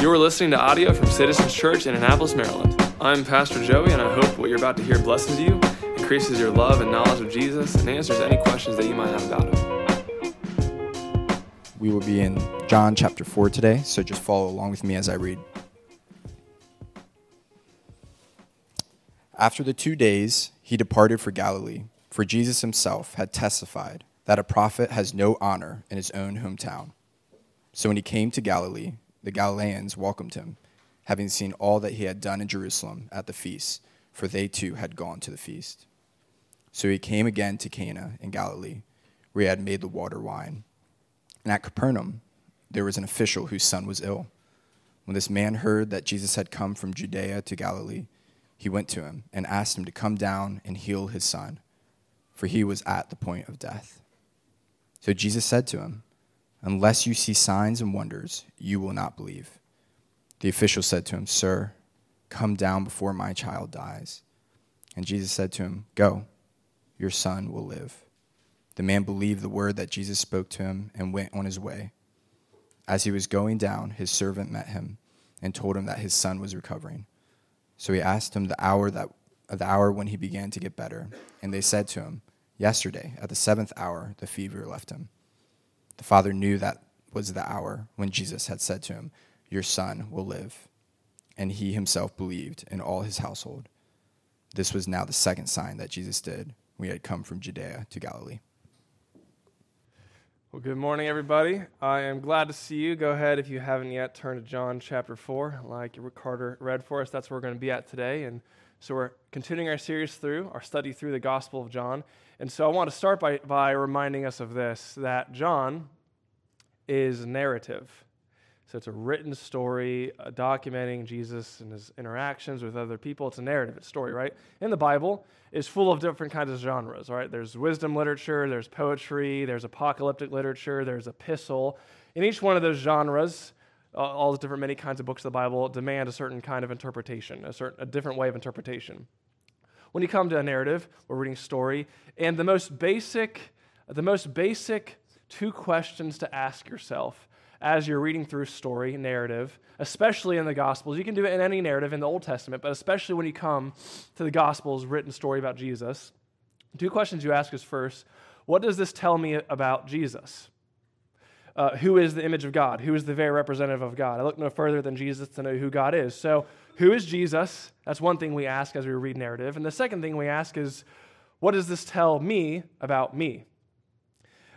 You are listening to audio from Citizens Church in Annapolis, Maryland. I'm Pastor Joey, and I hope what you're about to hear blesses you, increases your love and knowledge of Jesus, and answers any questions that you might have about him. We will be in John chapter 4 today, so just follow along with me as I read. After the two days, he departed for Galilee, for Jesus himself had testified that a prophet has no honor in his own hometown. So when he came to Galilee, the Galileans welcomed him, having seen all that he had done in Jerusalem at the feast, for they too had gone to the feast. So he came again to Cana in Galilee, where he had made the water wine. And at Capernaum, there was an official whose son was ill. When this man heard that Jesus had come from Judea to Galilee, he went to him and asked him to come down and heal his son, for he was at the point of death. So Jesus said to him, Unless you see signs and wonders, you will not believe. The official said to him, Sir, come down before my child dies. And Jesus said to him, Go, your son will live. The man believed the word that Jesus spoke to him and went on his way. As he was going down, his servant met him and told him that his son was recovering. So he asked him the hour that the hour when he began to get better, and they said to him, Yesterday, at the seventh hour, the fever left him. The father knew that was the hour when Jesus had said to him, Your son will live. And he himself believed in all his household. This was now the second sign that Jesus did he had come from Judea to Galilee. Well, good morning, everybody. I am glad to see you. Go ahead, if you haven't yet, turn to John chapter 4, like Carter read for us. That's where we're going to be at today. And so we're continuing our series through, our study through the Gospel of John. And so I want to start by, by reminding us of this that John is narrative. So it's a written story uh, documenting Jesus and his interactions with other people. It's a narrative, it's a story, right? In the Bible is full of different kinds of genres, right? There's wisdom literature, there's poetry, there's apocalyptic literature, there's epistle. In each one of those genres, uh, all the different many kinds of books of the Bible demand a certain kind of interpretation, a certain a different way of interpretation. When you come to a narrative, we're reading story, and the most basic, the most basic two questions to ask yourself as you're reading through story, narrative, especially in the Gospels. You can do it in any narrative in the Old Testament, but especially when you come to the Gospels, written story about Jesus. Two questions you ask is first, what does this tell me about Jesus? Uh, who is the image of God? Who is the very representative of God? I look no further than Jesus to know who God is. So, who is Jesus? That's one thing we ask as we read narrative. And the second thing we ask is, what does this tell me about me?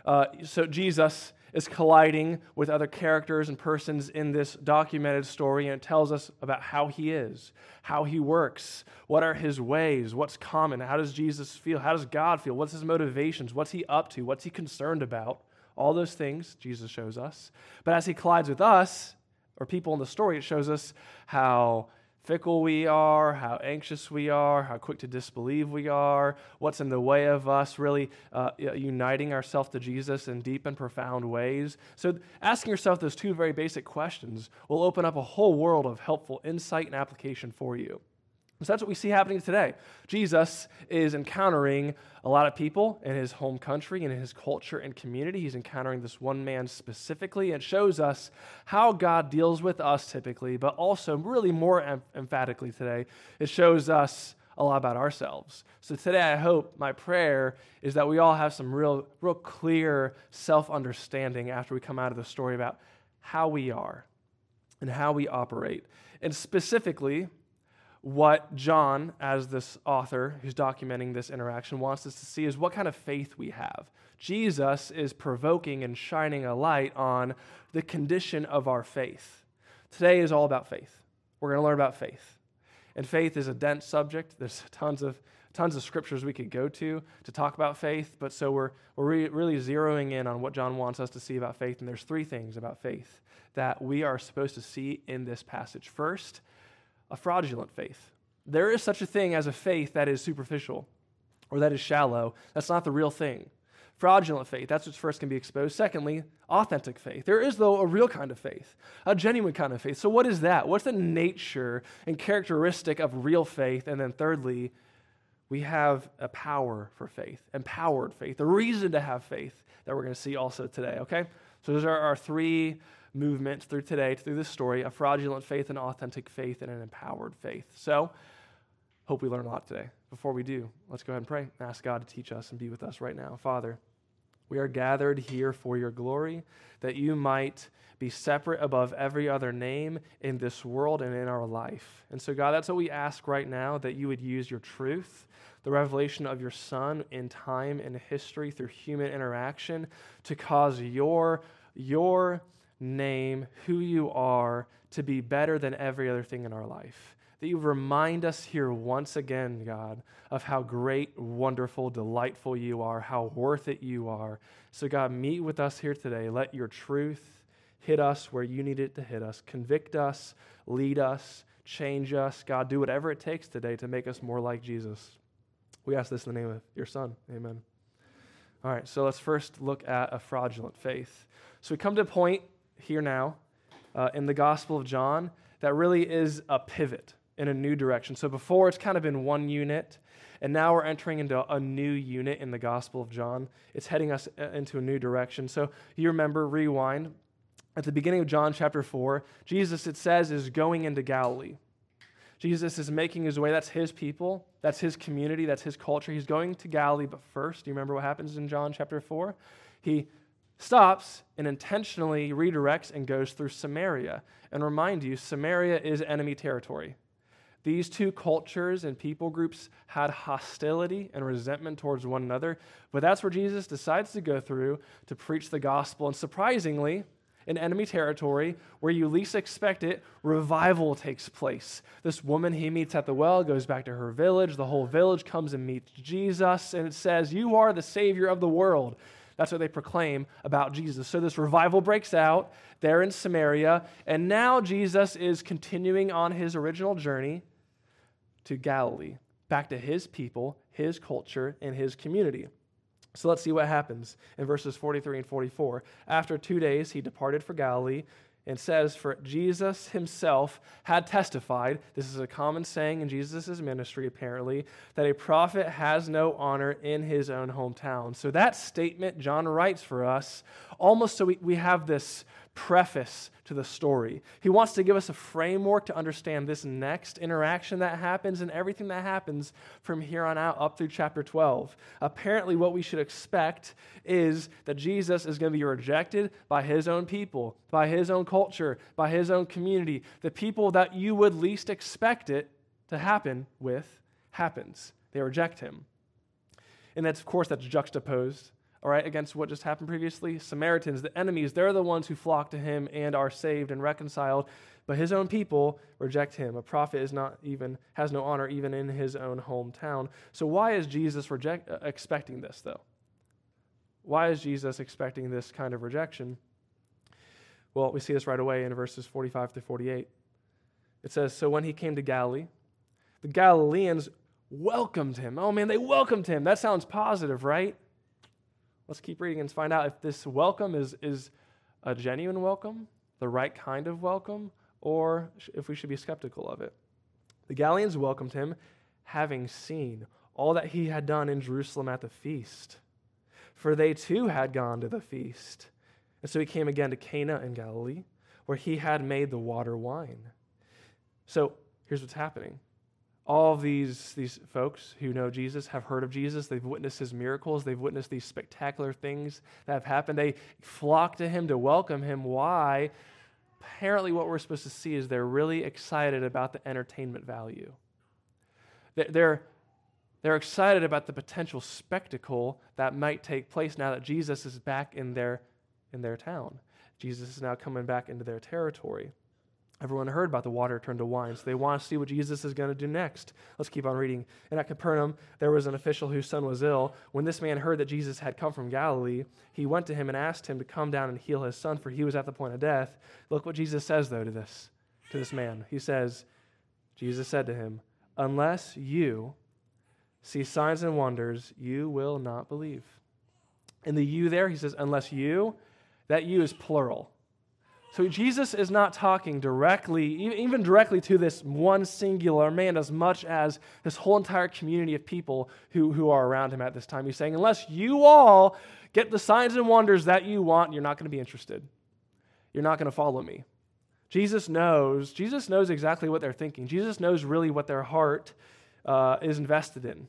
Uh, so, Jesus is colliding with other characters and persons in this documented story, and it tells us about how he is, how he works, what are his ways, what's common, how does Jesus feel, how does God feel, what's his motivations, what's he up to, what's he concerned about. All those things Jesus shows us. But as he collides with us, or people in the story, it shows us how fickle we are, how anxious we are, how quick to disbelieve we are, what's in the way of us really uh, uniting ourselves to Jesus in deep and profound ways. So, asking yourself those two very basic questions will open up a whole world of helpful insight and application for you. So that's what we see happening today. Jesus is encountering a lot of people in his home country and in his culture and community. He's encountering this one man specifically. and shows us how God deals with us typically, but also, really more em- emphatically today, it shows us a lot about ourselves. So today, I hope my prayer is that we all have some real, real clear self understanding after we come out of the story about how we are and how we operate. And specifically, what John, as this author who's documenting this interaction, wants us to see is what kind of faith we have. Jesus is provoking and shining a light on the condition of our faith. Today is all about faith. We're going to learn about faith. And faith is a dense subject. There's tons of tons of scriptures we could go to to talk about faith, but so we're, we're re- really zeroing in on what John wants us to see about faith. And there's three things about faith that we are supposed to see in this passage. First, a fraudulent faith. There is such a thing as a faith that is superficial or that is shallow. That's not the real thing. Fraudulent faith, that's what first can be exposed. Secondly, authentic faith. There is, though, a real kind of faith, a genuine kind of faith. So, what is that? What's the nature and characteristic of real faith? And then, thirdly, we have a power for faith, empowered faith, a reason to have faith that we're going to see also today, okay? So, those are our three movement through today, through this story, a fraudulent faith, an authentic faith, and an empowered faith. So, hope we learn a lot today. Before we do, let's go ahead and pray. Ask God to teach us and be with us right now. Father, we are gathered here for your glory, that you might be separate above every other name in this world and in our life. And so, God, that's what we ask right now that you would use your truth, the revelation of your Son in time and history through human interaction to cause your, your name, who you are, to be better than every other thing in our life. That you remind us here once again, God, of how great, wonderful, delightful you are, how worth it you are. So, God, meet with us here today. Let your truth hit us where you need it to hit us, convict us, lead us, change us. God, do whatever it takes today to make us more like Jesus. We ask this in the name of your Son. Amen. All right, so let's first look at a fraudulent faith. So we come to a point here now uh, in the Gospel of John that really is a pivot in a new direction. So before it's kind of been one unit, and now we're entering into a new unit in the Gospel of John. It's heading us uh, into a new direction. So you remember, rewind. At the beginning of John chapter 4, Jesus, it says, is going into Galilee. Jesus is making his way. That's his people. That's his community. That's his culture. He's going to Galilee, but first, do you remember what happens in John chapter 4? He stops and intentionally redirects and goes through Samaria. And remind you, Samaria is enemy territory. These two cultures and people groups had hostility and resentment towards one another, but that's where Jesus decides to go through to preach the gospel. And surprisingly, in enemy territory, where you least expect it, revival takes place. This woman he meets at the well goes back to her village. The whole village comes and meets Jesus, and it says, You are the Savior of the world. That's what they proclaim about Jesus. So this revival breaks out there in Samaria, and now Jesus is continuing on his original journey to Galilee, back to his people, his culture, and his community. So let's see what happens in verses 43 and 44. After two days, he departed for Galilee and says, For Jesus himself had testified, this is a common saying in Jesus' ministry apparently, that a prophet has no honor in his own hometown. So that statement John writes for us almost so we, we have this preface to the story. He wants to give us a framework to understand this next interaction that happens and everything that happens from here on out up through chapter 12. Apparently, what we should expect is that Jesus is going to be rejected by his own people, by his own culture, by his own community. The people that you would least expect it to happen with happens. They reject him. And that's, of course, that's juxtaposed all right, against what just happened previously. Samaritans, the enemies, they're the ones who flock to him and are saved and reconciled, but his own people reject him. A prophet is not even has no honor even in his own hometown. So why is Jesus reject, uh, expecting this though? Why is Jesus expecting this kind of rejection? Well, we see this right away in verses 45 to 48. It says, So when he came to Galilee, the Galileans welcomed him. Oh man, they welcomed him. That sounds positive, right? Let's keep reading and find out if this welcome is, is a genuine welcome, the right kind of welcome, or if we should be skeptical of it. The Galileans welcomed him, having seen all that he had done in Jerusalem at the feast. For they too had gone to the feast. And so he came again to Cana in Galilee, where he had made the water wine. So here's what's happening all these, these folks who know Jesus have heard of Jesus. They've witnessed his miracles. They've witnessed these spectacular things that have happened. They flock to him to welcome him. Why? Apparently, what we're supposed to see is they're really excited about the entertainment value. They're, they're excited about the potential spectacle that might take place now that Jesus is back in their, in their town. Jesus is now coming back into their territory. Everyone heard about the water turned to wine, so they want to see what Jesus is going to do next. Let's keep on reading. And at Capernaum, there was an official whose son was ill. When this man heard that Jesus had come from Galilee, he went to him and asked him to come down and heal his son, for he was at the point of death. Look what Jesus says, though, to this, to this man. He says, Jesus said to him, Unless you see signs and wonders, you will not believe. In the you there, he says, Unless you, that you is plural. So Jesus is not talking directly, even directly to this one singular man, as much as this whole entire community of people who, who are around him at this time. He's saying, unless you all get the signs and wonders that you want, you're not going to be interested. you're not going to follow me. Jesus knows, Jesus knows exactly what they're thinking. Jesus knows really what their heart uh, is invested in.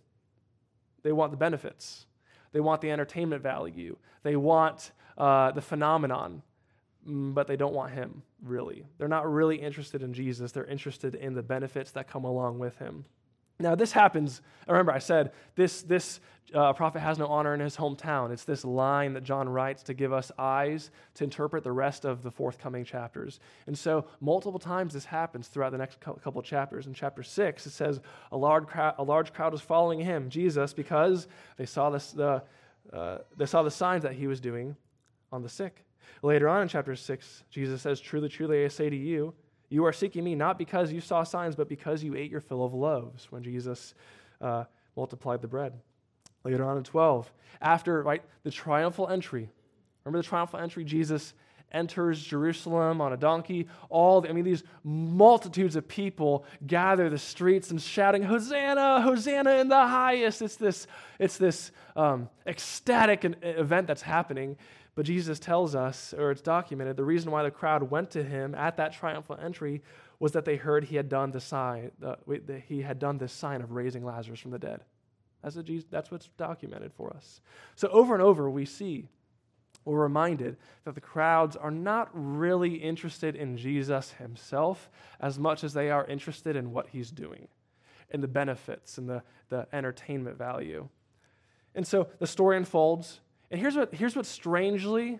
They want the benefits, they want the entertainment value, they want uh, the phenomenon, but they don't want him, really. They're not really interested in Jesus, they're interested in the benefits that come along with him. Now, this happens. Remember, I said this, this uh, prophet has no honor in his hometown. It's this line that John writes to give us eyes to interpret the rest of the forthcoming chapters. And so, multiple times this happens throughout the next couple chapters. In chapter 6, it says, A large crowd, a large crowd was following him, Jesus, because they saw, this, the, uh, they saw the signs that he was doing on the sick. Later on in chapter 6, Jesus says, Truly, truly, I say to you, you are seeking me not because you saw signs, but because you ate your fill of loaves when Jesus uh, multiplied the bread. Later on in 12, after right, the triumphal entry, remember the triumphal entry? Jesus enters Jerusalem on a donkey. All, the, I mean, these multitudes of people gather the streets and shouting, Hosanna, Hosanna in the highest. It's this, it's this um, ecstatic event that's happening. But Jesus tells us, or it's documented, the reason why the crowd went to him at that triumphal entry was that they heard he had done the sign, uh, he had done this sign of raising Lazarus from the dead. That's, Jesus, that's what's documented for us. So over and over, we see, we're reminded that the crowds are not really interested in Jesus himself as much as they are interested in what he's doing, and the benefits and the, the entertainment value. And so the story unfolds and here's, what, here's what's strangely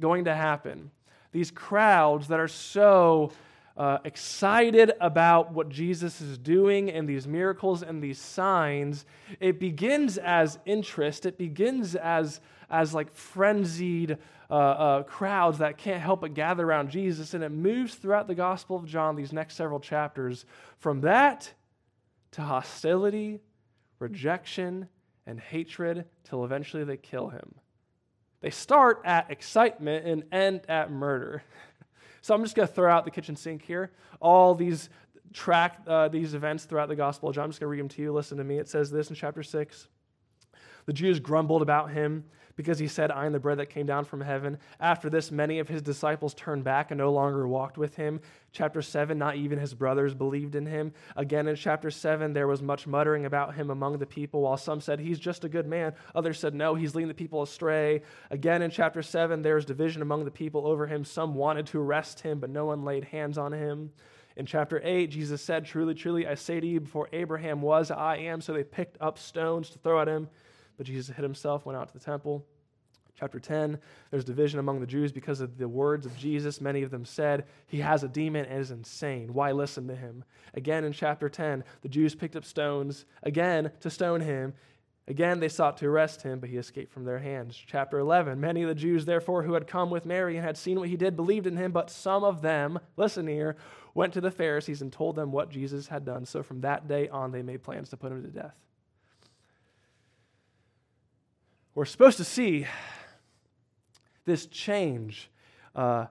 going to happen these crowds that are so uh, excited about what Jesus is doing and these miracles and these signs, it begins as interest. It begins as, as like frenzied uh, uh, crowds that can't help but gather around Jesus. And it moves throughout the Gospel of John, these next several chapters, from that to hostility, rejection, and hatred till eventually they kill him. They start at excitement and end at murder. so I'm just going to throw out the kitchen sink here. All these track uh, these events throughout the Gospel of John. I'm just going to read them to you. Listen to me. It says this in chapter 6. The Jews grumbled about him because he said, I am the bread that came down from heaven. After this, many of his disciples turned back and no longer walked with him. Chapter 7, not even his brothers believed in him. Again, in chapter 7, there was much muttering about him among the people, while some said, He's just a good man. Others said, No, he's leading the people astray. Again, in chapter 7, there was division among the people over him. Some wanted to arrest him, but no one laid hands on him. In chapter 8, Jesus said, Truly, truly, I say to you, before Abraham was, I am. So they picked up stones to throw at him. But Jesus hid himself, went out to the temple. Chapter 10, there's division among the Jews because of the words of Jesus. Many of them said, He has a demon and is insane. Why listen to him? Again in chapter 10, the Jews picked up stones, again to stone him. Again, they sought to arrest him, but he escaped from their hands. Chapter 11 Many of the Jews, therefore, who had come with Mary and had seen what he did, believed in him, but some of them, listen here, went to the Pharisees and told them what Jesus had done. So from that day on, they made plans to put him to death. We're supposed to see this change uh,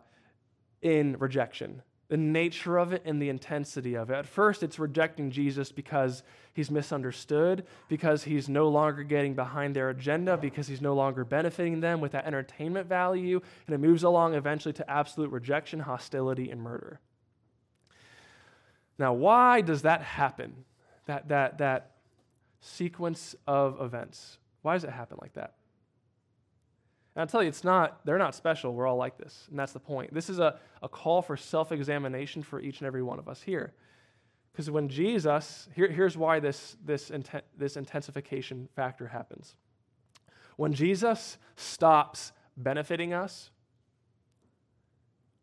in rejection, the nature of it and the intensity of it. At first, it's rejecting Jesus because he's misunderstood, because he's no longer getting behind their agenda, because he's no longer benefiting them with that entertainment value, and it moves along eventually to absolute rejection, hostility, and murder. Now, why does that happen? That, that, that sequence of events. Why does it happen like that? And I'll tell you, it's not, they're not special. We're all like this. And that's the point. This is a, a call for self examination for each and every one of us here. Because when Jesus, here, here's why this, this, inten, this intensification factor happens. When Jesus stops benefiting us,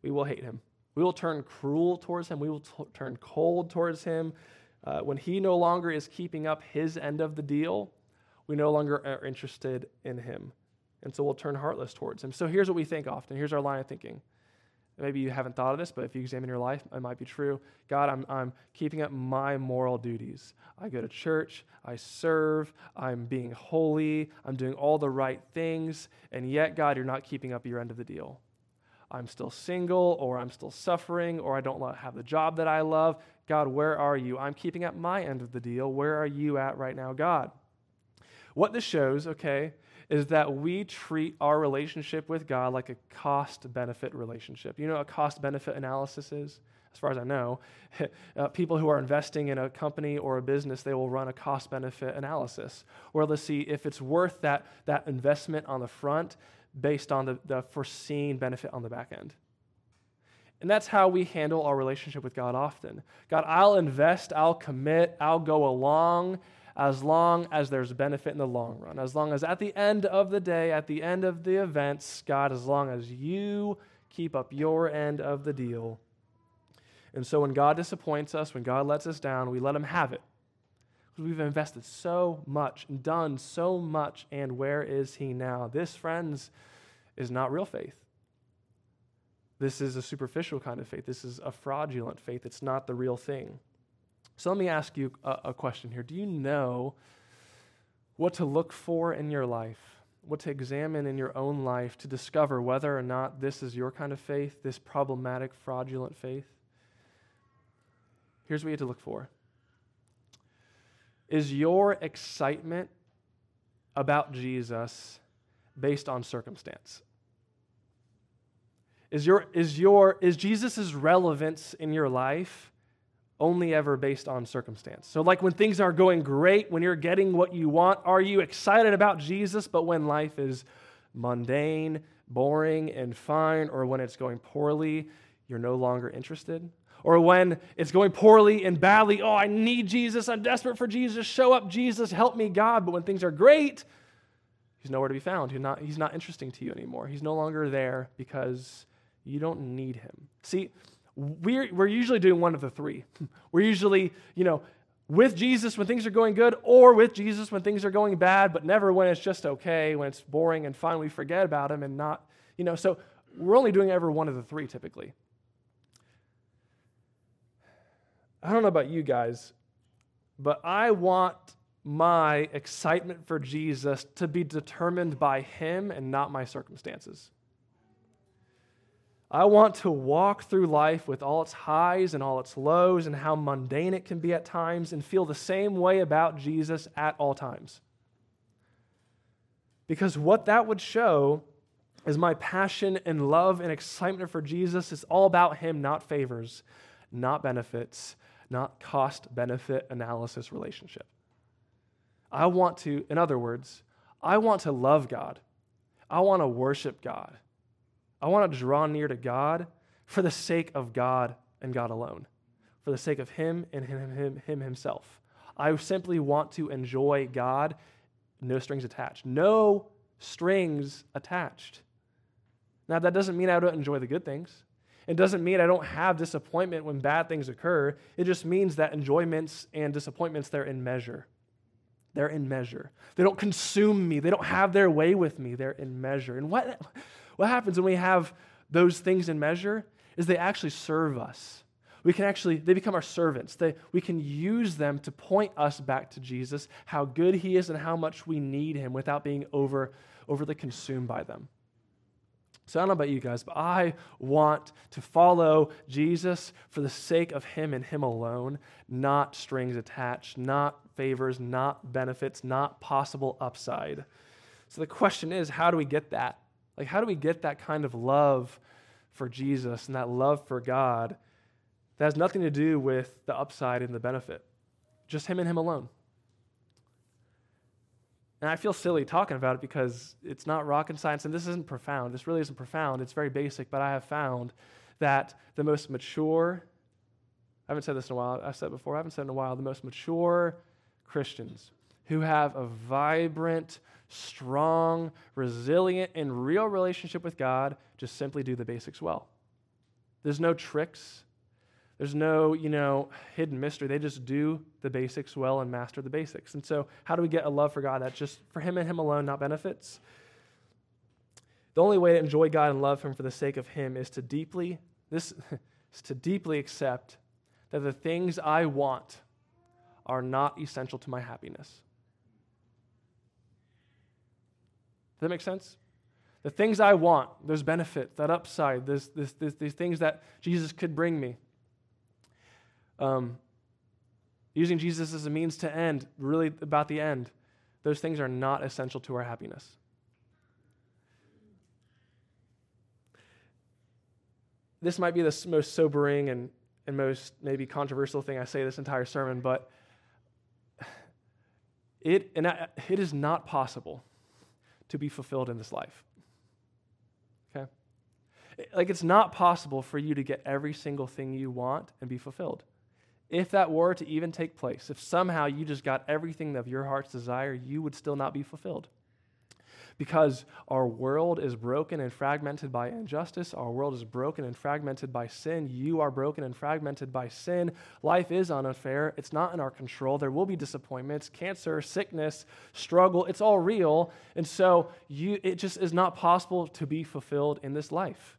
we will hate him. We will turn cruel towards him. We will t- turn cold towards him. Uh, when he no longer is keeping up his end of the deal, we no longer are interested in him. And so we'll turn heartless towards him. So here's what we think often. Here's our line of thinking. Maybe you haven't thought of this, but if you examine your life, it might be true. God, I'm, I'm keeping up my moral duties. I go to church, I serve, I'm being holy, I'm doing all the right things, and yet, God, you're not keeping up your end of the deal. I'm still single, or I'm still suffering, or I don't have the job that I love. God, where are you? I'm keeping up my end of the deal. Where are you at right now, God? What this shows, okay, is that we treat our relationship with God like a cost benefit relationship. You know what a cost benefit analysis is? As far as I know, uh, people who are investing in a company or a business, they will run a cost benefit analysis where they'll see if it's worth that, that investment on the front based on the, the foreseen benefit on the back end. And that's how we handle our relationship with God often. God, I'll invest, I'll commit, I'll go along as long as there's benefit in the long run. As long as at the end of the day, at the end of the events, God, as long as you keep up your end of the deal. And so when God disappoints us, when God lets us down, we let Him have it. Because we've invested so much and done so much, and where is He now? This, friends, is not real faith. This is a superficial kind of faith. This is a fraudulent faith. It's not the real thing. So let me ask you a, a, question here. Do you know what to look for in your life, what to examine in your own life to discover whether or not this is your kind of faith, this problematic, fraudulent faith? Here's what you have to look for Is your excitement about Jesus based on circumstance? Is, your, is, your, is Jesus' relevance in your life only ever based on circumstance. So, like when things are going great, when you're getting what you want, are you excited about Jesus? But when life is mundane, boring, and fine, or when it's going poorly, you're no longer interested? Or when it's going poorly and badly, oh, I need Jesus, I'm desperate for Jesus, show up, Jesus, help me, God. But when things are great, he's nowhere to be found. He's not, he's not interesting to you anymore. He's no longer there because you don't need him. See, we're, we're usually doing one of the three. We're usually, you know, with Jesus when things are going good, or with Jesus when things are going bad, but never when it's just okay, when it's boring and fine, we forget about him and not, you know, so we're only doing ever one of the three typically. I don't know about you guys, but I want my excitement for Jesus to be determined by him and not my circumstances. I want to walk through life with all its highs and all its lows and how mundane it can be at times and feel the same way about Jesus at all times. Because what that would show is my passion and love and excitement for Jesus is all about Him, not favors, not benefits, not cost benefit analysis relationship. I want to, in other words, I want to love God. I want to worship God. I want to draw near to God for the sake of God and God alone, for the sake of Him and Him, him, him Himself. I simply want to enjoy God, no strings attached. No strings attached. Now, that doesn't mean I don't enjoy the good things. It doesn't mean I don't have disappointment when bad things occur. It just means that enjoyments and disappointments, they're in measure. They're in measure. They don't consume me. They don't have their way with me. They're in measure. And what, what happens when we have those things in measure is they actually serve us. We can actually, they become our servants. They, we can use them to point us back to Jesus, how good he is and how much we need him without being over, overly consumed by them. So I don't know about you guys, but I want to follow Jesus for the sake of him and him alone, not strings attached, not favors, not benefits, not possible upside. So the question is, how do we get that? Like, how do we get that kind of love for Jesus and that love for God that has nothing to do with the upside and the benefit? Just Him and Him alone. And I feel silly talking about it because it's not rocket science, and this isn't profound. This really isn't profound. It's very basic, but I have found that the most mature, I haven't said this in a while, I've said it before, I haven't said in a while, the most mature Christians who have a vibrant, strong, resilient, and real relationship with God just simply do the basics well. There's no tricks. There's no, you know, hidden mystery. They just do the basics well and master the basics. And so, how do we get a love for God that's just for Him and Him alone, not benefits? The only way to enjoy God and love Him for the sake of Him is to deeply, this is to deeply accept that the things I want are not essential to my happiness. Does that make sense? The things I want, there's benefit, that upside, there's, there's, there's, these things that Jesus could bring me. Um, using Jesus as a means to end, really about the end, those things are not essential to our happiness. This might be the most sobering and, and most maybe controversial thing I say this entire sermon, but it, and I, it is not possible to be fulfilled in this life. Okay? Like, it's not possible for you to get every single thing you want and be fulfilled. If that were to even take place, if somehow you just got everything of your heart's desire, you would still not be fulfilled because our world is broken and fragmented by injustice. Our world is broken and fragmented by sin. You are broken and fragmented by sin. Life is unfair. It's not in our control. There will be disappointments, cancer, sickness, struggle. It's all real. And so you, it just is not possible to be fulfilled in this life.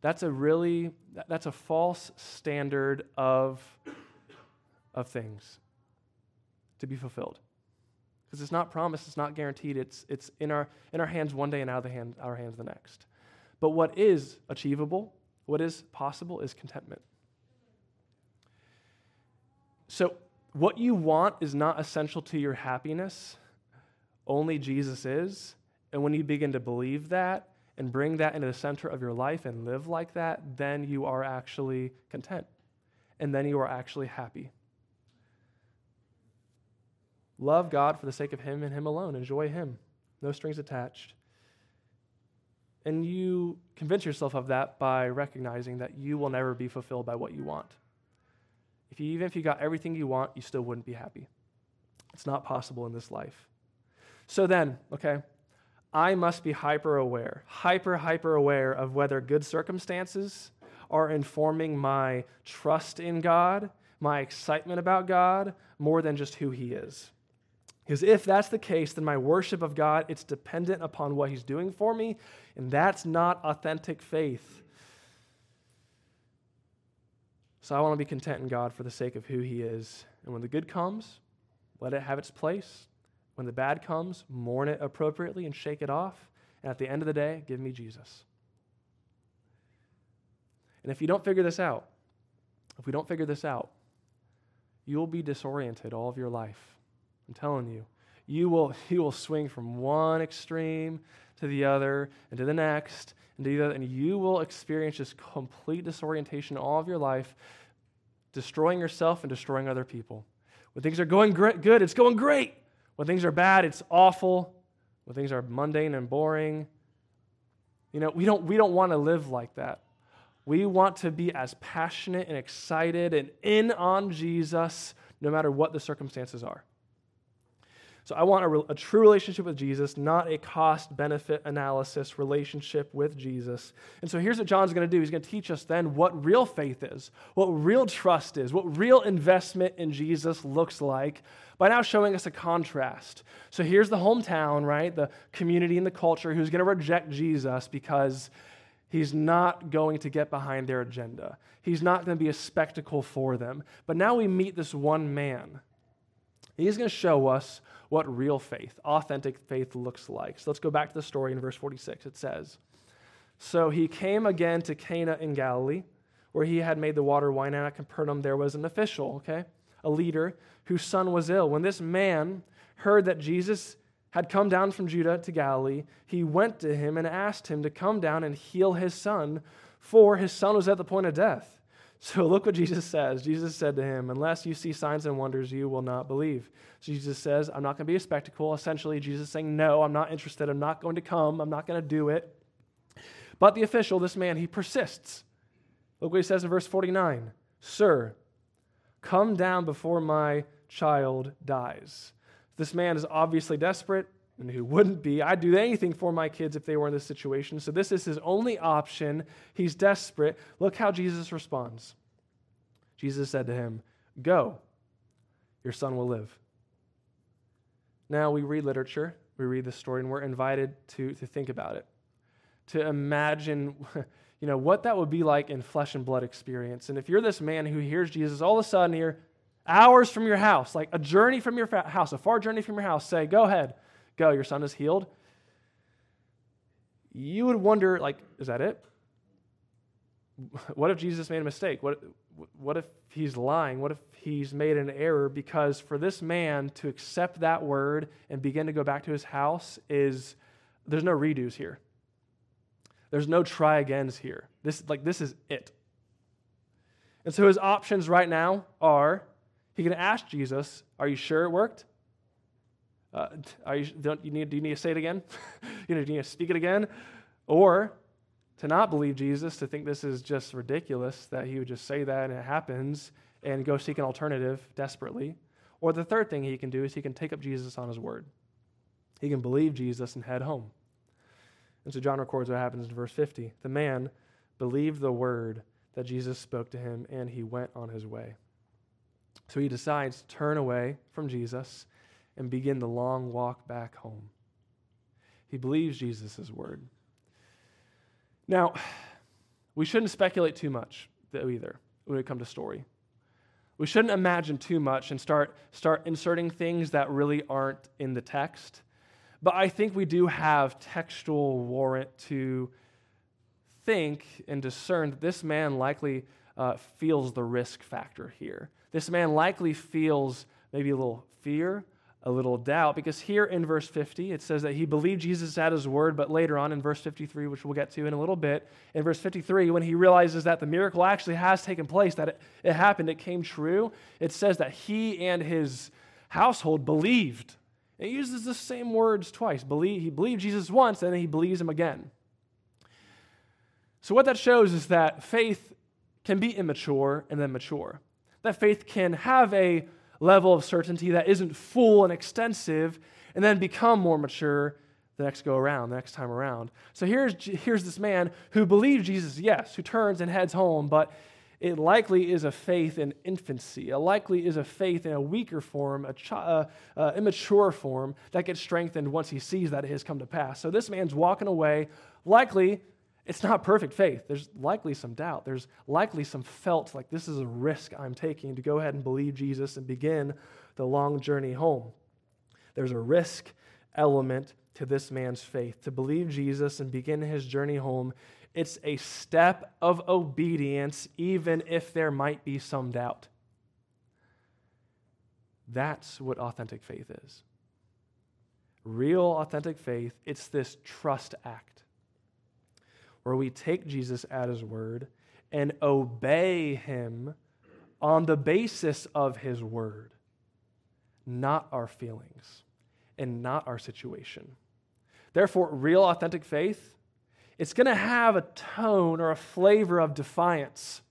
That's a really, that's a false standard of, of things to be fulfilled because it's not promised, it's not guaranteed. It's, it's in, our, in our hands one day and out of the hand, our hands the next. But what is achievable, what is possible, is contentment. So, what you want is not essential to your happiness, only Jesus is. And when you begin to believe that and bring that into the center of your life and live like that, then you are actually content. And then you are actually happy. Love God for the sake of Him and Him alone. Enjoy Him. No strings attached. And you convince yourself of that by recognizing that you will never be fulfilled by what you want. If you, even if you got everything you want, you still wouldn't be happy. It's not possible in this life. So then, okay, I must be hyper aware, hyper, hyper aware of whether good circumstances are informing my trust in God, my excitement about God, more than just who He is. Because if that's the case, then my worship of God, it's dependent upon what he's doing for me, and that's not authentic faith. So I want to be content in God for the sake of who he is. And when the good comes, let it have its place. When the bad comes, mourn it appropriately and shake it off. And at the end of the day, give me Jesus. And if you don't figure this out, if we don't figure this out, you'll be disoriented all of your life. I'm telling you. You will, you will swing from one extreme to the other and to the next and to the other, and you will experience just complete disorientation all of your life, destroying yourself and destroying other people. When things are going good, it's going great. When things are bad, it's awful. When things are mundane and boring, you know, we don't, we don't want to live like that. We want to be as passionate and excited and in on Jesus no matter what the circumstances are. So I want a, a true relationship with Jesus, not a cost benefit analysis relationship with Jesus. And so here's what John's going to do he's going to teach us then what real faith is, what real trust is, what real investment in Jesus looks like by now showing us a contrast. So here's the hometown, right? The community and the culture who's going to reject Jesus because He's not going to get behind their agenda. He's not going to be a spectacle for them. But now we meet this one man. He's going to show us what real faith, authentic faith, looks like. So let's go back to the story in verse 46. It says So he came again to Cana in Galilee, where he had made the water wine, and at Capernaum there was an official, okay, a leader, whose son was ill. When this man heard that Jesus had come down from Judah to Galilee, he went to him and asked him to come down and heal his son, for his son was at the point of death. So look what Jesus says. Jesus said to him, Unless you see signs and wonders, you will not believe. So Jesus says, I'm not going to be a spectacle. Essentially, Jesus saying, No, I'm not interested. I'm not going to come. I'm not going to do it. But the official, this man, he persists. Look what he says in verse 49 Sir, come down before my child dies. This man is obviously desperate and who wouldn't be. I'd do anything for my kids if they were in this situation. So this is his only option. He's desperate. Look how Jesus responds. Jesus said to him, Go, your son will live. Now we read literature, we read the story, and we're invited to, to think about it, to imagine. You know, what that would be like in flesh and blood experience. And if you're this man who hears Jesus all of a sudden here, hours from your house, like a journey from your house, a far journey from your house, say, Go ahead, go, your son is healed, you would wonder, like, is that it? What if Jesus made a mistake? What, what if he's lying? What if he's made an error? Because for this man to accept that word and begin to go back to his house is, there's no redos here. There's no try agains here. This, like, this is it. And so his options right now are he can ask Jesus, Are you sure it worked? Uh, are you, don't you need, do you need to say it again? you, know, do you need to speak it again? Or to not believe Jesus, to think this is just ridiculous that he would just say that and it happens and go seek an alternative desperately. Or the third thing he can do is he can take up Jesus on his word. He can believe Jesus and head home. And so John records what happens in verse 50. The man believed the word that Jesus spoke to him and he went on his way. So he decides to turn away from Jesus and begin the long walk back home. He believes Jesus' word. Now, we shouldn't speculate too much, though, either, when it comes to story. We shouldn't imagine too much and start, start inserting things that really aren't in the text. But I think we do have textual warrant to think and discern that this man likely uh, feels the risk factor here. This man likely feels maybe a little fear, a little doubt, because here in verse 50, it says that he believed Jesus at his word, but later on in verse 53, which we'll get to in a little bit, in verse 53, when he realizes that the miracle actually has taken place, that it, it happened, it came true, it says that he and his household believed. It uses the same words twice. Believe, he believed Jesus once, and then he believes him again. So, what that shows is that faith can be immature and then mature. That faith can have a level of certainty that isn't full and extensive and then become more mature the next go around, the next time around. So here's, here's this man who believes Jesus, yes, who turns and heads home, but it likely is a faith in infancy. It likely is a faith in a weaker form, a ch- uh, uh, immature form that gets strengthened once he sees that it has come to pass. So this man's walking away, likely it's not perfect faith. There's likely some doubt. There's likely some felt like this is a risk I'm taking to go ahead and believe Jesus and begin the long journey home. There's a risk element to this man's faith. To believe Jesus and begin his journey home, it's a step of obedience, even if there might be some doubt. That's what authentic faith is. Real authentic faith, it's this trust act where we take Jesus at his word and obey him on the basis of his word, not our feelings and not our situation. Therefore, real authentic faith, it's going to have a tone or a flavor of defiance.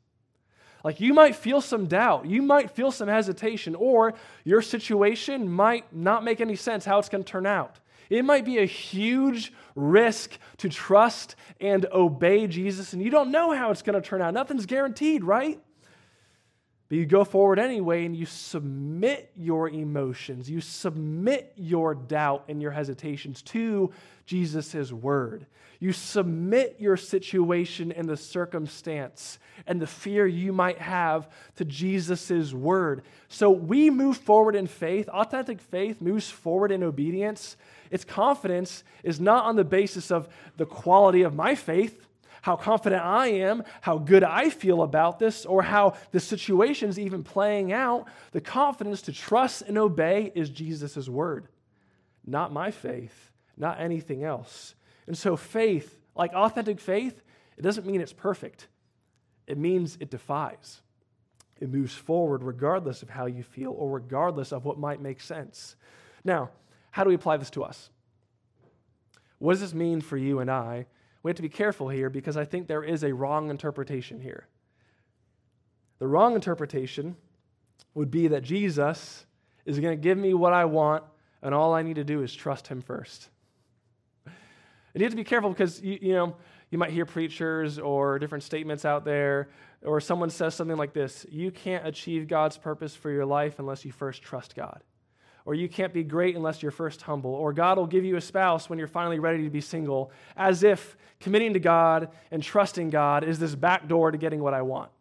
Like you might feel some doubt, you might feel some hesitation, or your situation might not make any sense how it's going to turn out. It might be a huge risk to trust and obey Jesus, and you don't know how it's going to turn out. Nothing's guaranteed, right? But you go forward anyway and you submit your emotions, you submit your doubt and your hesitations to Jesus' word. You submit your situation and the circumstance and the fear you might have to Jesus' word. So we move forward in faith. Authentic faith moves forward in obedience its confidence is not on the basis of the quality of my faith, how confident I am, how good I feel about this, or how the situation's even playing out. The confidence to trust and obey is Jesus' word, not my faith, not anything else. And so, faith, like authentic faith, it doesn't mean it's perfect, it means it defies. It moves forward regardless of how you feel or regardless of what might make sense. Now, how do we apply this to us? What does this mean for you and I? We have to be careful here because I think there is a wrong interpretation here. The wrong interpretation would be that Jesus is going to give me what I want, and all I need to do is trust him first. And you have to be careful because you, you know you might hear preachers or different statements out there, or someone says something like this: "You can't achieve God's purpose for your life unless you first trust God." Or you can't be great unless you're first humble, or God will give you a spouse when you're finally ready to be single, as if committing to God and trusting God is this back door to getting what I want.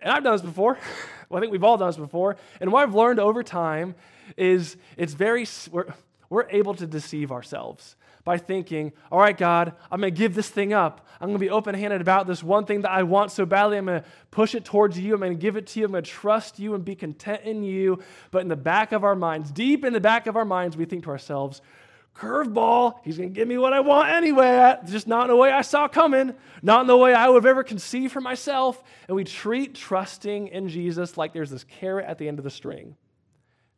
And I've done this before. well, I think we've all done this before. And what I've learned over time is it's very, we're, we're able to deceive ourselves by thinking, all right, God, I'm going to give this thing up. I'm going to be open handed about this one thing that I want so badly. I'm going to push it towards you. I'm going to give it to you. I'm going to trust you and be content in you. But in the back of our minds, deep in the back of our minds, we think to ourselves, curveball. He's going to give me what I want anyway, just not in the way I saw coming, not in the way I would have ever conceived for myself. And we treat trusting in Jesus like there's this carrot at the end of the string.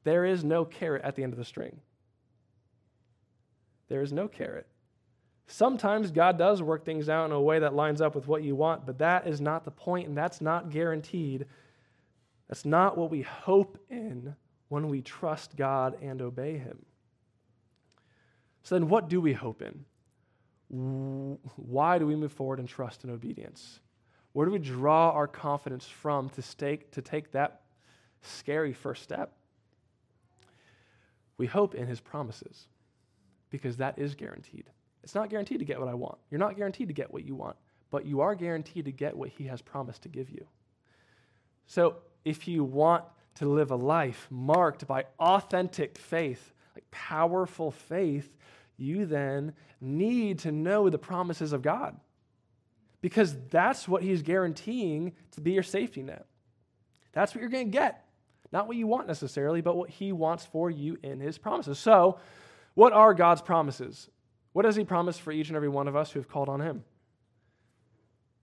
There is no carrot at the end of the string. There is no carrot. Sometimes God does work things out in a way that lines up with what you want, but that is not the point, and that's not guaranteed. That's not what we hope in when we trust God and obey Him. So then, what do we hope in? Why do we move forward in trust and obedience? Where do we draw our confidence from to, stake, to take that scary first step? We hope in his promises because that is guaranteed. It's not guaranteed to get what I want. You're not guaranteed to get what you want, but you are guaranteed to get what he has promised to give you. So if you want to live a life marked by authentic faith, like powerful faith, you then need to know the promises of God because that's what he's guaranteeing to be your safety net. That's what you're going to get. Not what you want necessarily, but what he wants for you in his promises. So, what are God's promises? What does he promise for each and every one of us who have called on him?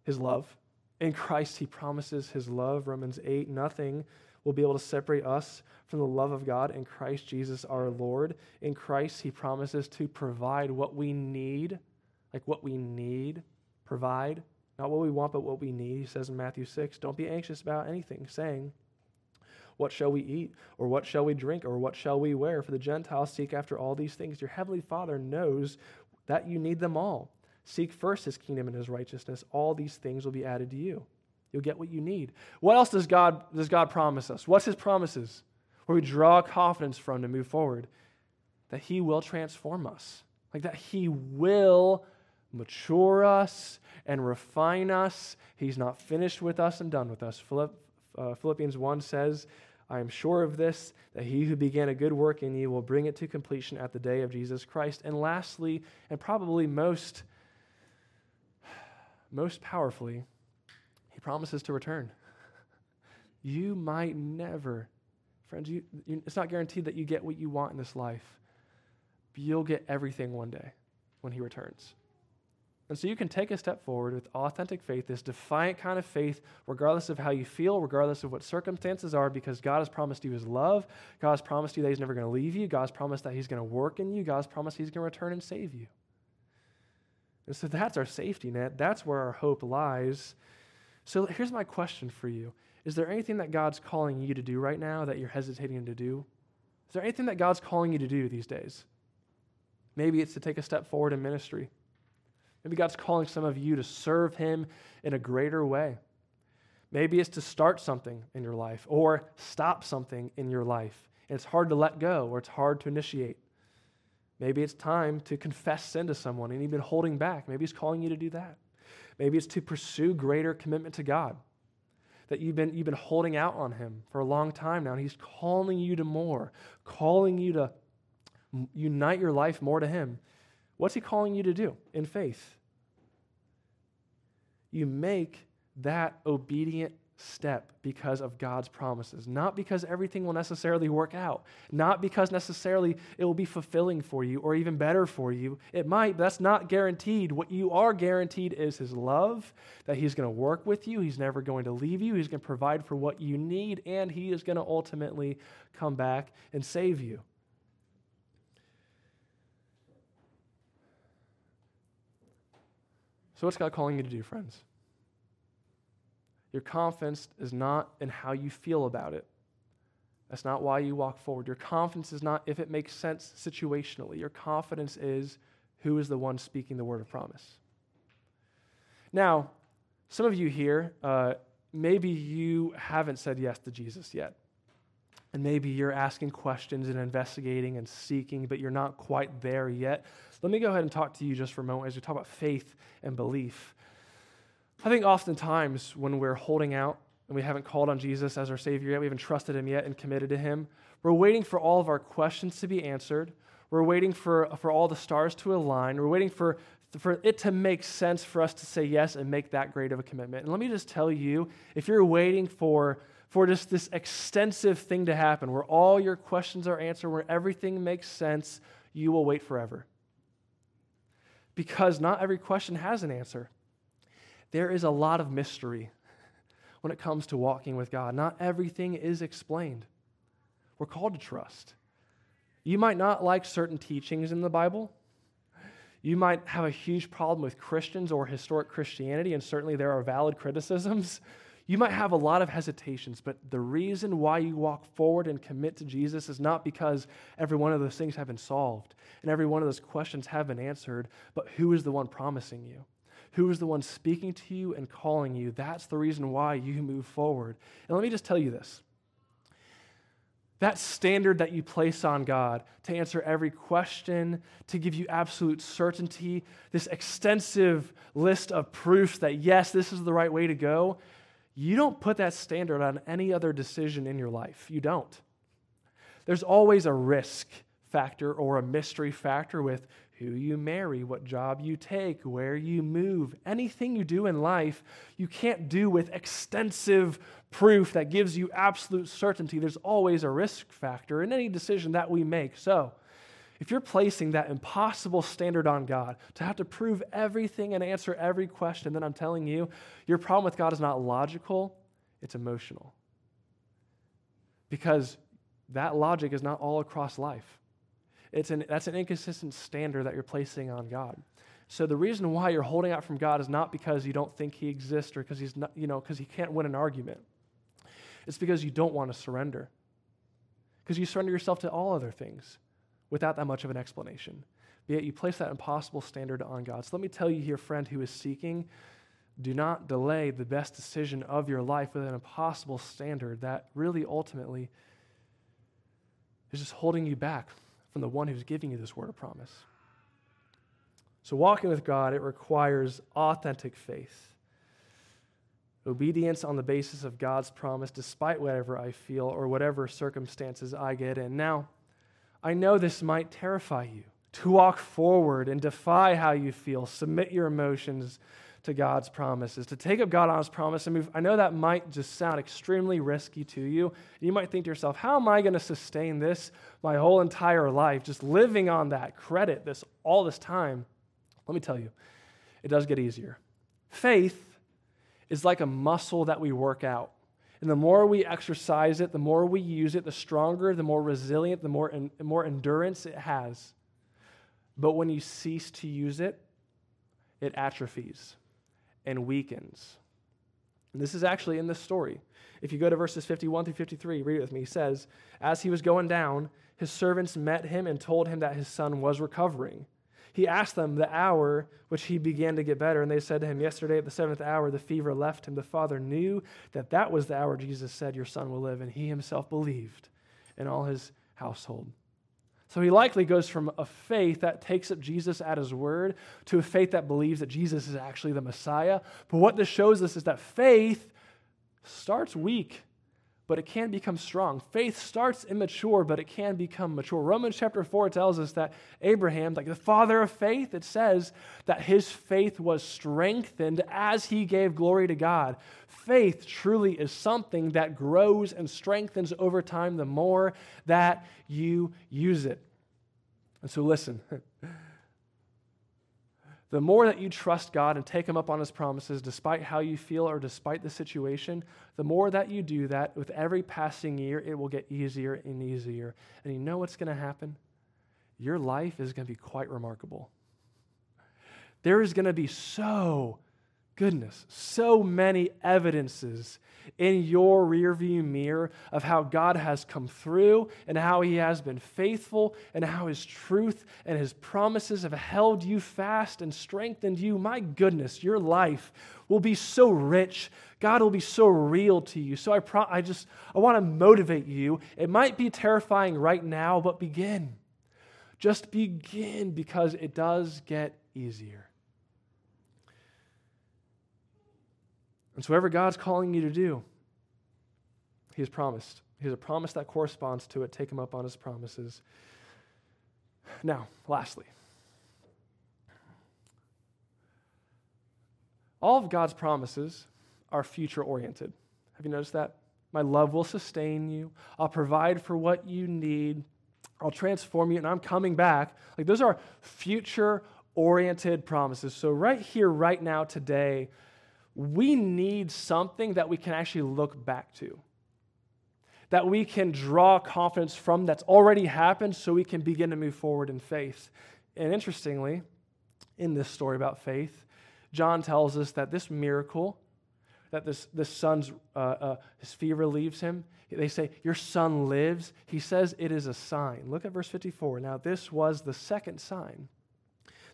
His love. In Christ, he promises his love. Romans 8 nothing will be able to separate us from the love of God in Christ Jesus our Lord. In Christ, He promises to provide what we need, like what we need, provide, not what we want, but what we need. He says in Matthew 6, Don't be anxious about anything, saying, What shall we eat? Or what shall we drink? Or what shall we wear? For the Gentiles seek after all these things. Your heavenly Father knows that you need them all. Seek first His kingdom and His righteousness. All these things will be added to you. You'll get what you need. What else does God, does God promise us? What's his promises? Where we draw confidence from to move forward? That he will transform us. Like that he will mature us and refine us. He's not finished with us and done with us. Uh, Philippians 1 says, I am sure of this, that he who began a good work in you will bring it to completion at the day of Jesus Christ. And lastly, and probably most, most powerfully, he promises to return. You might never, friends, you, you, it's not guaranteed that you get what you want in this life, but you'll get everything one day when He returns. And so you can take a step forward with authentic faith, this defiant kind of faith, regardless of how you feel, regardless of what circumstances are, because God has promised you His love. God has promised you that He's never going to leave you. God has promised that He's going to work in you. God has promised He's going to return and save you. And so that's our safety net. That's where our hope lies. So here's my question for you Is there anything that God's calling you to do right now that you're hesitating to do? Is there anything that God's calling you to do these days? Maybe it's to take a step forward in ministry. Maybe God's calling some of you to serve Him in a greater way. Maybe it's to start something in your life or stop something in your life. And it's hard to let go or it's hard to initiate. Maybe it's time to confess sin to someone and you've been holding back. Maybe He's calling you to do that. Maybe it's to pursue greater commitment to God. That you've been, you've been holding out on Him for a long time now, and He's calling you to more, calling you to unite your life more to Him. What's He calling you to do in faith? You make that obedient step because of God's promises, not because everything will necessarily work out, not because necessarily it will be fulfilling for you or even better for you. It might, but that's not guaranteed. What you are guaranteed is His love, that He's going to work with you, He's never going to leave you, He's going to provide for what you need, and He is going to ultimately come back and save you. So, what's God calling you to do, friends? Your confidence is not in how you feel about it. That's not why you walk forward. Your confidence is not if it makes sense situationally. Your confidence is who is the one speaking the word of promise. Now, some of you here, uh, maybe you haven't said yes to Jesus yet. And maybe you're asking questions and investigating and seeking, but you're not quite there yet. Let me go ahead and talk to you just for a moment as we talk about faith and belief. I think oftentimes when we're holding out and we haven't called on Jesus as our Savior yet, we haven't trusted Him yet and committed to Him, we're waiting for all of our questions to be answered. We're waiting for, for all the stars to align. We're waiting for, for it to make sense for us to say yes and make that great of a commitment. And let me just tell you if you're waiting for, for just this extensive thing to happen where all your questions are answered, where everything makes sense, you will wait forever. because not every question has an answer. There is a lot of mystery when it comes to walking with God. Not everything is explained. We're called to trust. You might not like certain teachings in the Bible. You might have a huge problem with Christians or historic Christianity, and certainly there are valid criticisms. You might have a lot of hesitations, but the reason why you walk forward and commit to Jesus is not because every one of those things have been solved and every one of those questions have been answered, but who is the one promising you? Who is the one speaking to you and calling you? That's the reason why you move forward. And let me just tell you this that standard that you place on God to answer every question, to give you absolute certainty, this extensive list of proofs that, yes, this is the right way to go, you don't put that standard on any other decision in your life. You don't. There's always a risk factor or a mystery factor with who you marry, what job you take, where you move. Anything you do in life, you can't do with extensive proof that gives you absolute certainty. There's always a risk factor in any decision that we make. So, if you're placing that impossible standard on God to have to prove everything and answer every question, then I'm telling you, your problem with God is not logical, it's emotional. Because that logic is not all across life. It's an, that's an inconsistent standard that you're placing on God. So the reason why you're holding out from God is not because you don't think he exists or because he's you know, because he can't win an argument. It's because you don't want to surrender. Because you surrender yourself to all other things without that much of an explanation. But yet you place that impossible standard on God. So let me tell you here, friend who is seeking, do not delay the best decision of your life with an impossible standard that really ultimately is just holding you back from the one who's giving you this word of promise. So, walking with God, it requires authentic faith, obedience on the basis of God's promise, despite whatever I feel or whatever circumstances I get in. Now, I know this might terrify you to walk forward and defy how you feel, submit your emotions to God's promises, to take up God on His promise and move. I know that might just sound extremely risky to you. You might think to yourself, how am I going to sustain this my whole entire life, just living on that credit this all this time? Let me tell you, it does get easier. Faith is like a muscle that we work out. And the more we exercise it, the more we use it, the stronger, the more resilient, the more, the more endurance it has. But when you cease to use it, it atrophies and weakens. And this is actually in this story. If you go to verses 51 through 53, read it with me. He says, As he was going down, his servants met him and told him that his son was recovering. He asked them the hour which he began to get better, and they said to him, Yesterday at the seventh hour, the fever left him. The father knew that that was the hour Jesus said, Your son will live, and he himself believed, in all his household. So he likely goes from a faith that takes up Jesus at his word to a faith that believes that Jesus is actually the Messiah. But what this shows us is that faith starts weak but it can become strong. Faith starts immature, but it can become mature. Romans chapter 4 tells us that Abraham, like the father of faith, it says that his faith was strengthened as he gave glory to God. Faith truly is something that grows and strengthens over time the more that you use it. And so, listen. the more that you trust God and take Him up on His promises, despite how you feel or despite the situation, the more that you do that, with every passing year, it will get easier and easier. And you know what's going to happen? Your life is going to be quite remarkable. There is going to be so goodness, so many evidences in your rearview mirror of how God has come through and how He has been faithful and how His truth and His promises have held you fast and strengthened you. My goodness, your life will be so rich. God will be so real to you. So I, pro- I just I want to motivate you. It might be terrifying right now, but begin. Just begin because it does get easier. And so, whatever God's calling you to do, He has promised. He has a promise that corresponds to it. Take Him up on His promises. Now, lastly, all of God's promises are future oriented. Have you noticed that? My love will sustain you. I'll provide for what you need. I'll transform you, and I'm coming back. Like, those are future oriented promises. So, right here, right now, today, we need something that we can actually look back to, that we can draw confidence from that's already happened so we can begin to move forward in faith. And interestingly, in this story about faith, John tells us that this miracle, that this, this son's uh, uh, his fever leaves him, they say, Your son lives. He says it is a sign. Look at verse 54. Now, this was the second sign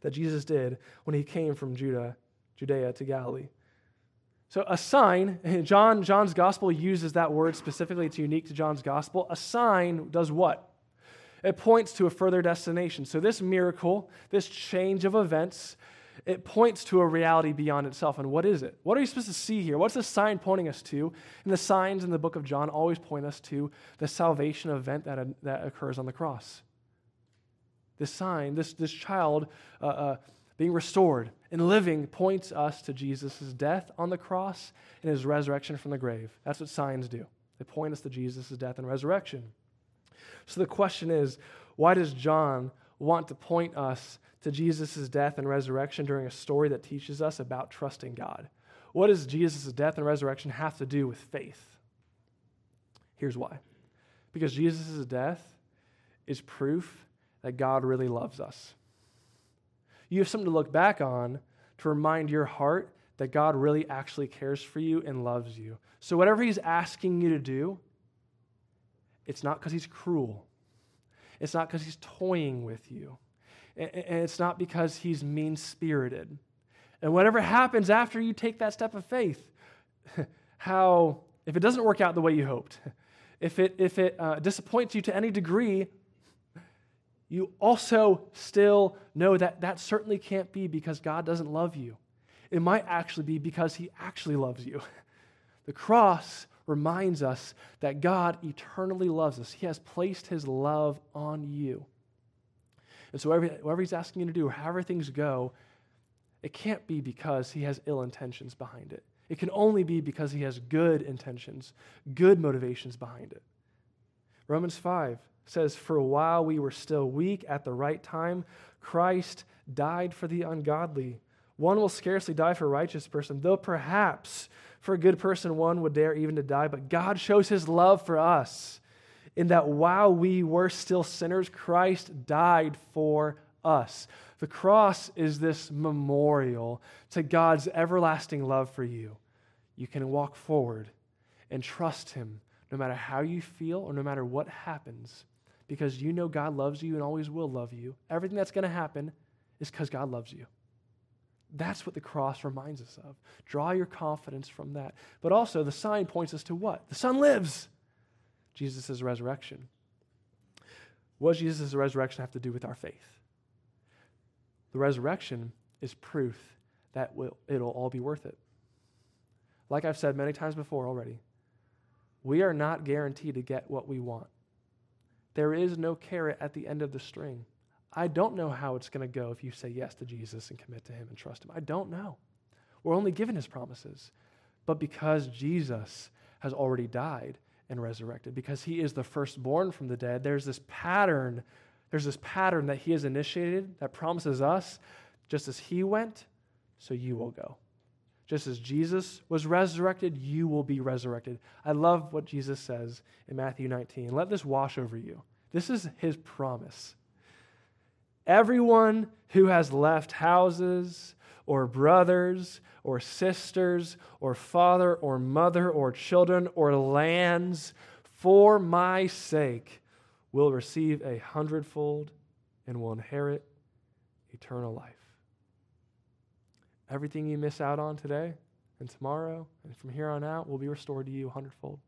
that Jesus did when he came from Judah, Judea to Galilee. So a sign, John, John's gospel uses that word specifically, it's unique to John's gospel. A sign does what? It points to a further destination. So this miracle, this change of events, it points to a reality beyond itself. And what is it? What are you supposed to see here? What's the sign pointing us to? And the signs in the book of John always point us to the salvation event that, that occurs on the cross. This sign, this, this child uh, uh, being restored and living, points us to Jesus' death on the cross and his resurrection from the grave. That's what signs do. They point us to Jesus' death and resurrection. So the question is why does John want to point us to Jesus' death and resurrection during a story that teaches us about trusting God. What does Jesus' death and resurrection have to do with faith? Here's why. Because Jesus' death is proof that God really loves us. You have something to look back on to remind your heart that God really actually cares for you and loves you. So, whatever He's asking you to do, it's not because He's cruel, it's not because He's toying with you and it's not because he's mean spirited. And whatever happens after you take that step of faith, how, if it doesn't work out the way you hoped, if it, if it uh, disappoints you to any degree, you also still know that that certainly can't be because God doesn't love you. It might actually be because he actually loves you. The cross reminds us that God eternally loves us. He has placed his love on you. And so, whatever, whatever he's asking you to do, however things go, it can't be because he has ill intentions behind it. It can only be because he has good intentions, good motivations behind it. Romans 5 says, For while we were still weak at the right time, Christ died for the ungodly. One will scarcely die for a righteous person, though perhaps for a good person one would dare even to die. But God shows his love for us in that while we were still sinners, Christ died for us. The cross is this memorial to God's everlasting love for you. You can walk forward and trust Him no matter how you feel or no matter what happens because you know God loves you and always will love you. Everything that's going to happen is because God loves you. That's what the cross reminds us of. Draw your confidence from that. But also, the sign points us to what? The Son lives. Jesus' resurrection. What does Jesus' resurrection have to do with our faith? The resurrection is proof that it'll all be worth it. Like I've said many times before already, we are not guaranteed to get what we want. There is no carrot at the end of the string. I don't know how it's going to go if you say yes to Jesus and commit to Him and trust Him. I don't know. We're only given His promises. But because Jesus has already died and resurrected because he is the firstborn from the dead. There's this pattern, there's this pattern that he has initiated that promises us just as he went, so you will go. Just as Jesus was resurrected, you will be resurrected. I love what Jesus says in Matthew 19. Let this wash over you. This is his promise. Everyone who has left houses or brothers or sisters or father or mother or children or lands for my sake will receive a hundredfold and will inherit eternal life. Everything you miss out on today and tomorrow and from here on out will be restored to you a hundredfold.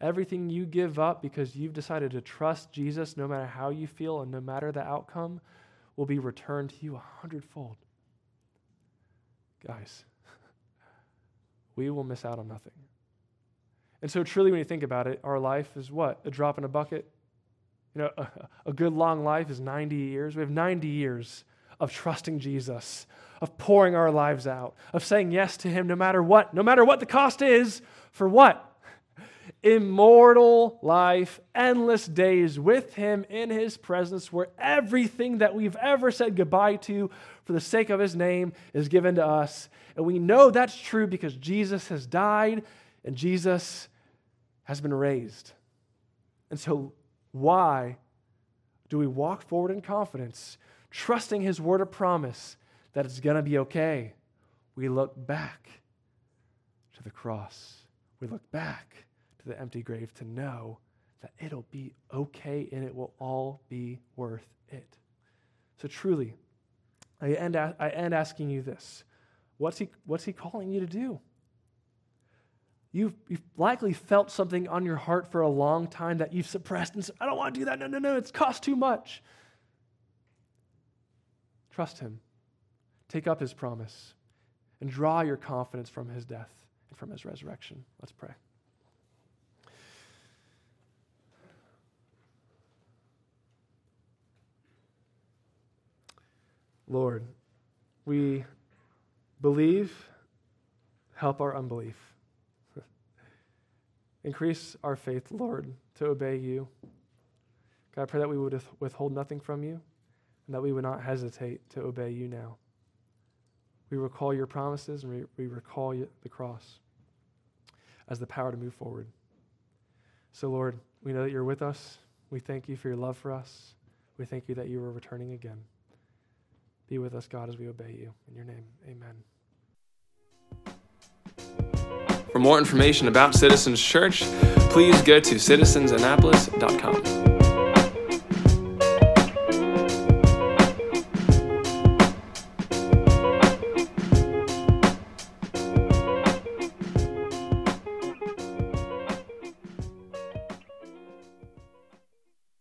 Everything you give up because you've decided to trust Jesus no matter how you feel and no matter the outcome will be returned to you a hundredfold. Guys, we will miss out on nothing. And so, truly, when you think about it, our life is what? A drop in a bucket? You know, a, a good long life is 90 years. We have 90 years of trusting Jesus, of pouring our lives out, of saying yes to Him no matter what, no matter what the cost is, for what? immortal life, endless days with Him in His presence, where everything that we've ever said goodbye to for the sake of His name is given to us. And we know that's true because Jesus has died and Jesus has been raised. And so, why do we walk forward in confidence, trusting His word of promise that it's going to be okay? We look back to the cross. We look back to the empty grave to know that it'll be okay and it will all be worth it. So, truly, I end, I end asking you this what's he, what's he calling you to do? You've, you've likely felt something on your heart for a long time that you've suppressed and said, I don't want to do that. No, no, no, it's cost too much. Trust him. Take up his promise and draw your confidence from his death and from his resurrection. Let's pray. Lord, we believe, help our unbelief. Increase our faith, Lord, to obey you. God, I pray that we would withhold nothing from you and that we would not hesitate to obey you now. We recall your promises and we, we recall the cross as the power to move forward. So, Lord, we know that you're with us. We thank you for your love for us. We thank you that you are returning again. Be with us, God, as we obey you. In your name, amen. For more information about Citizens Church, please go to citizensannapolis.com.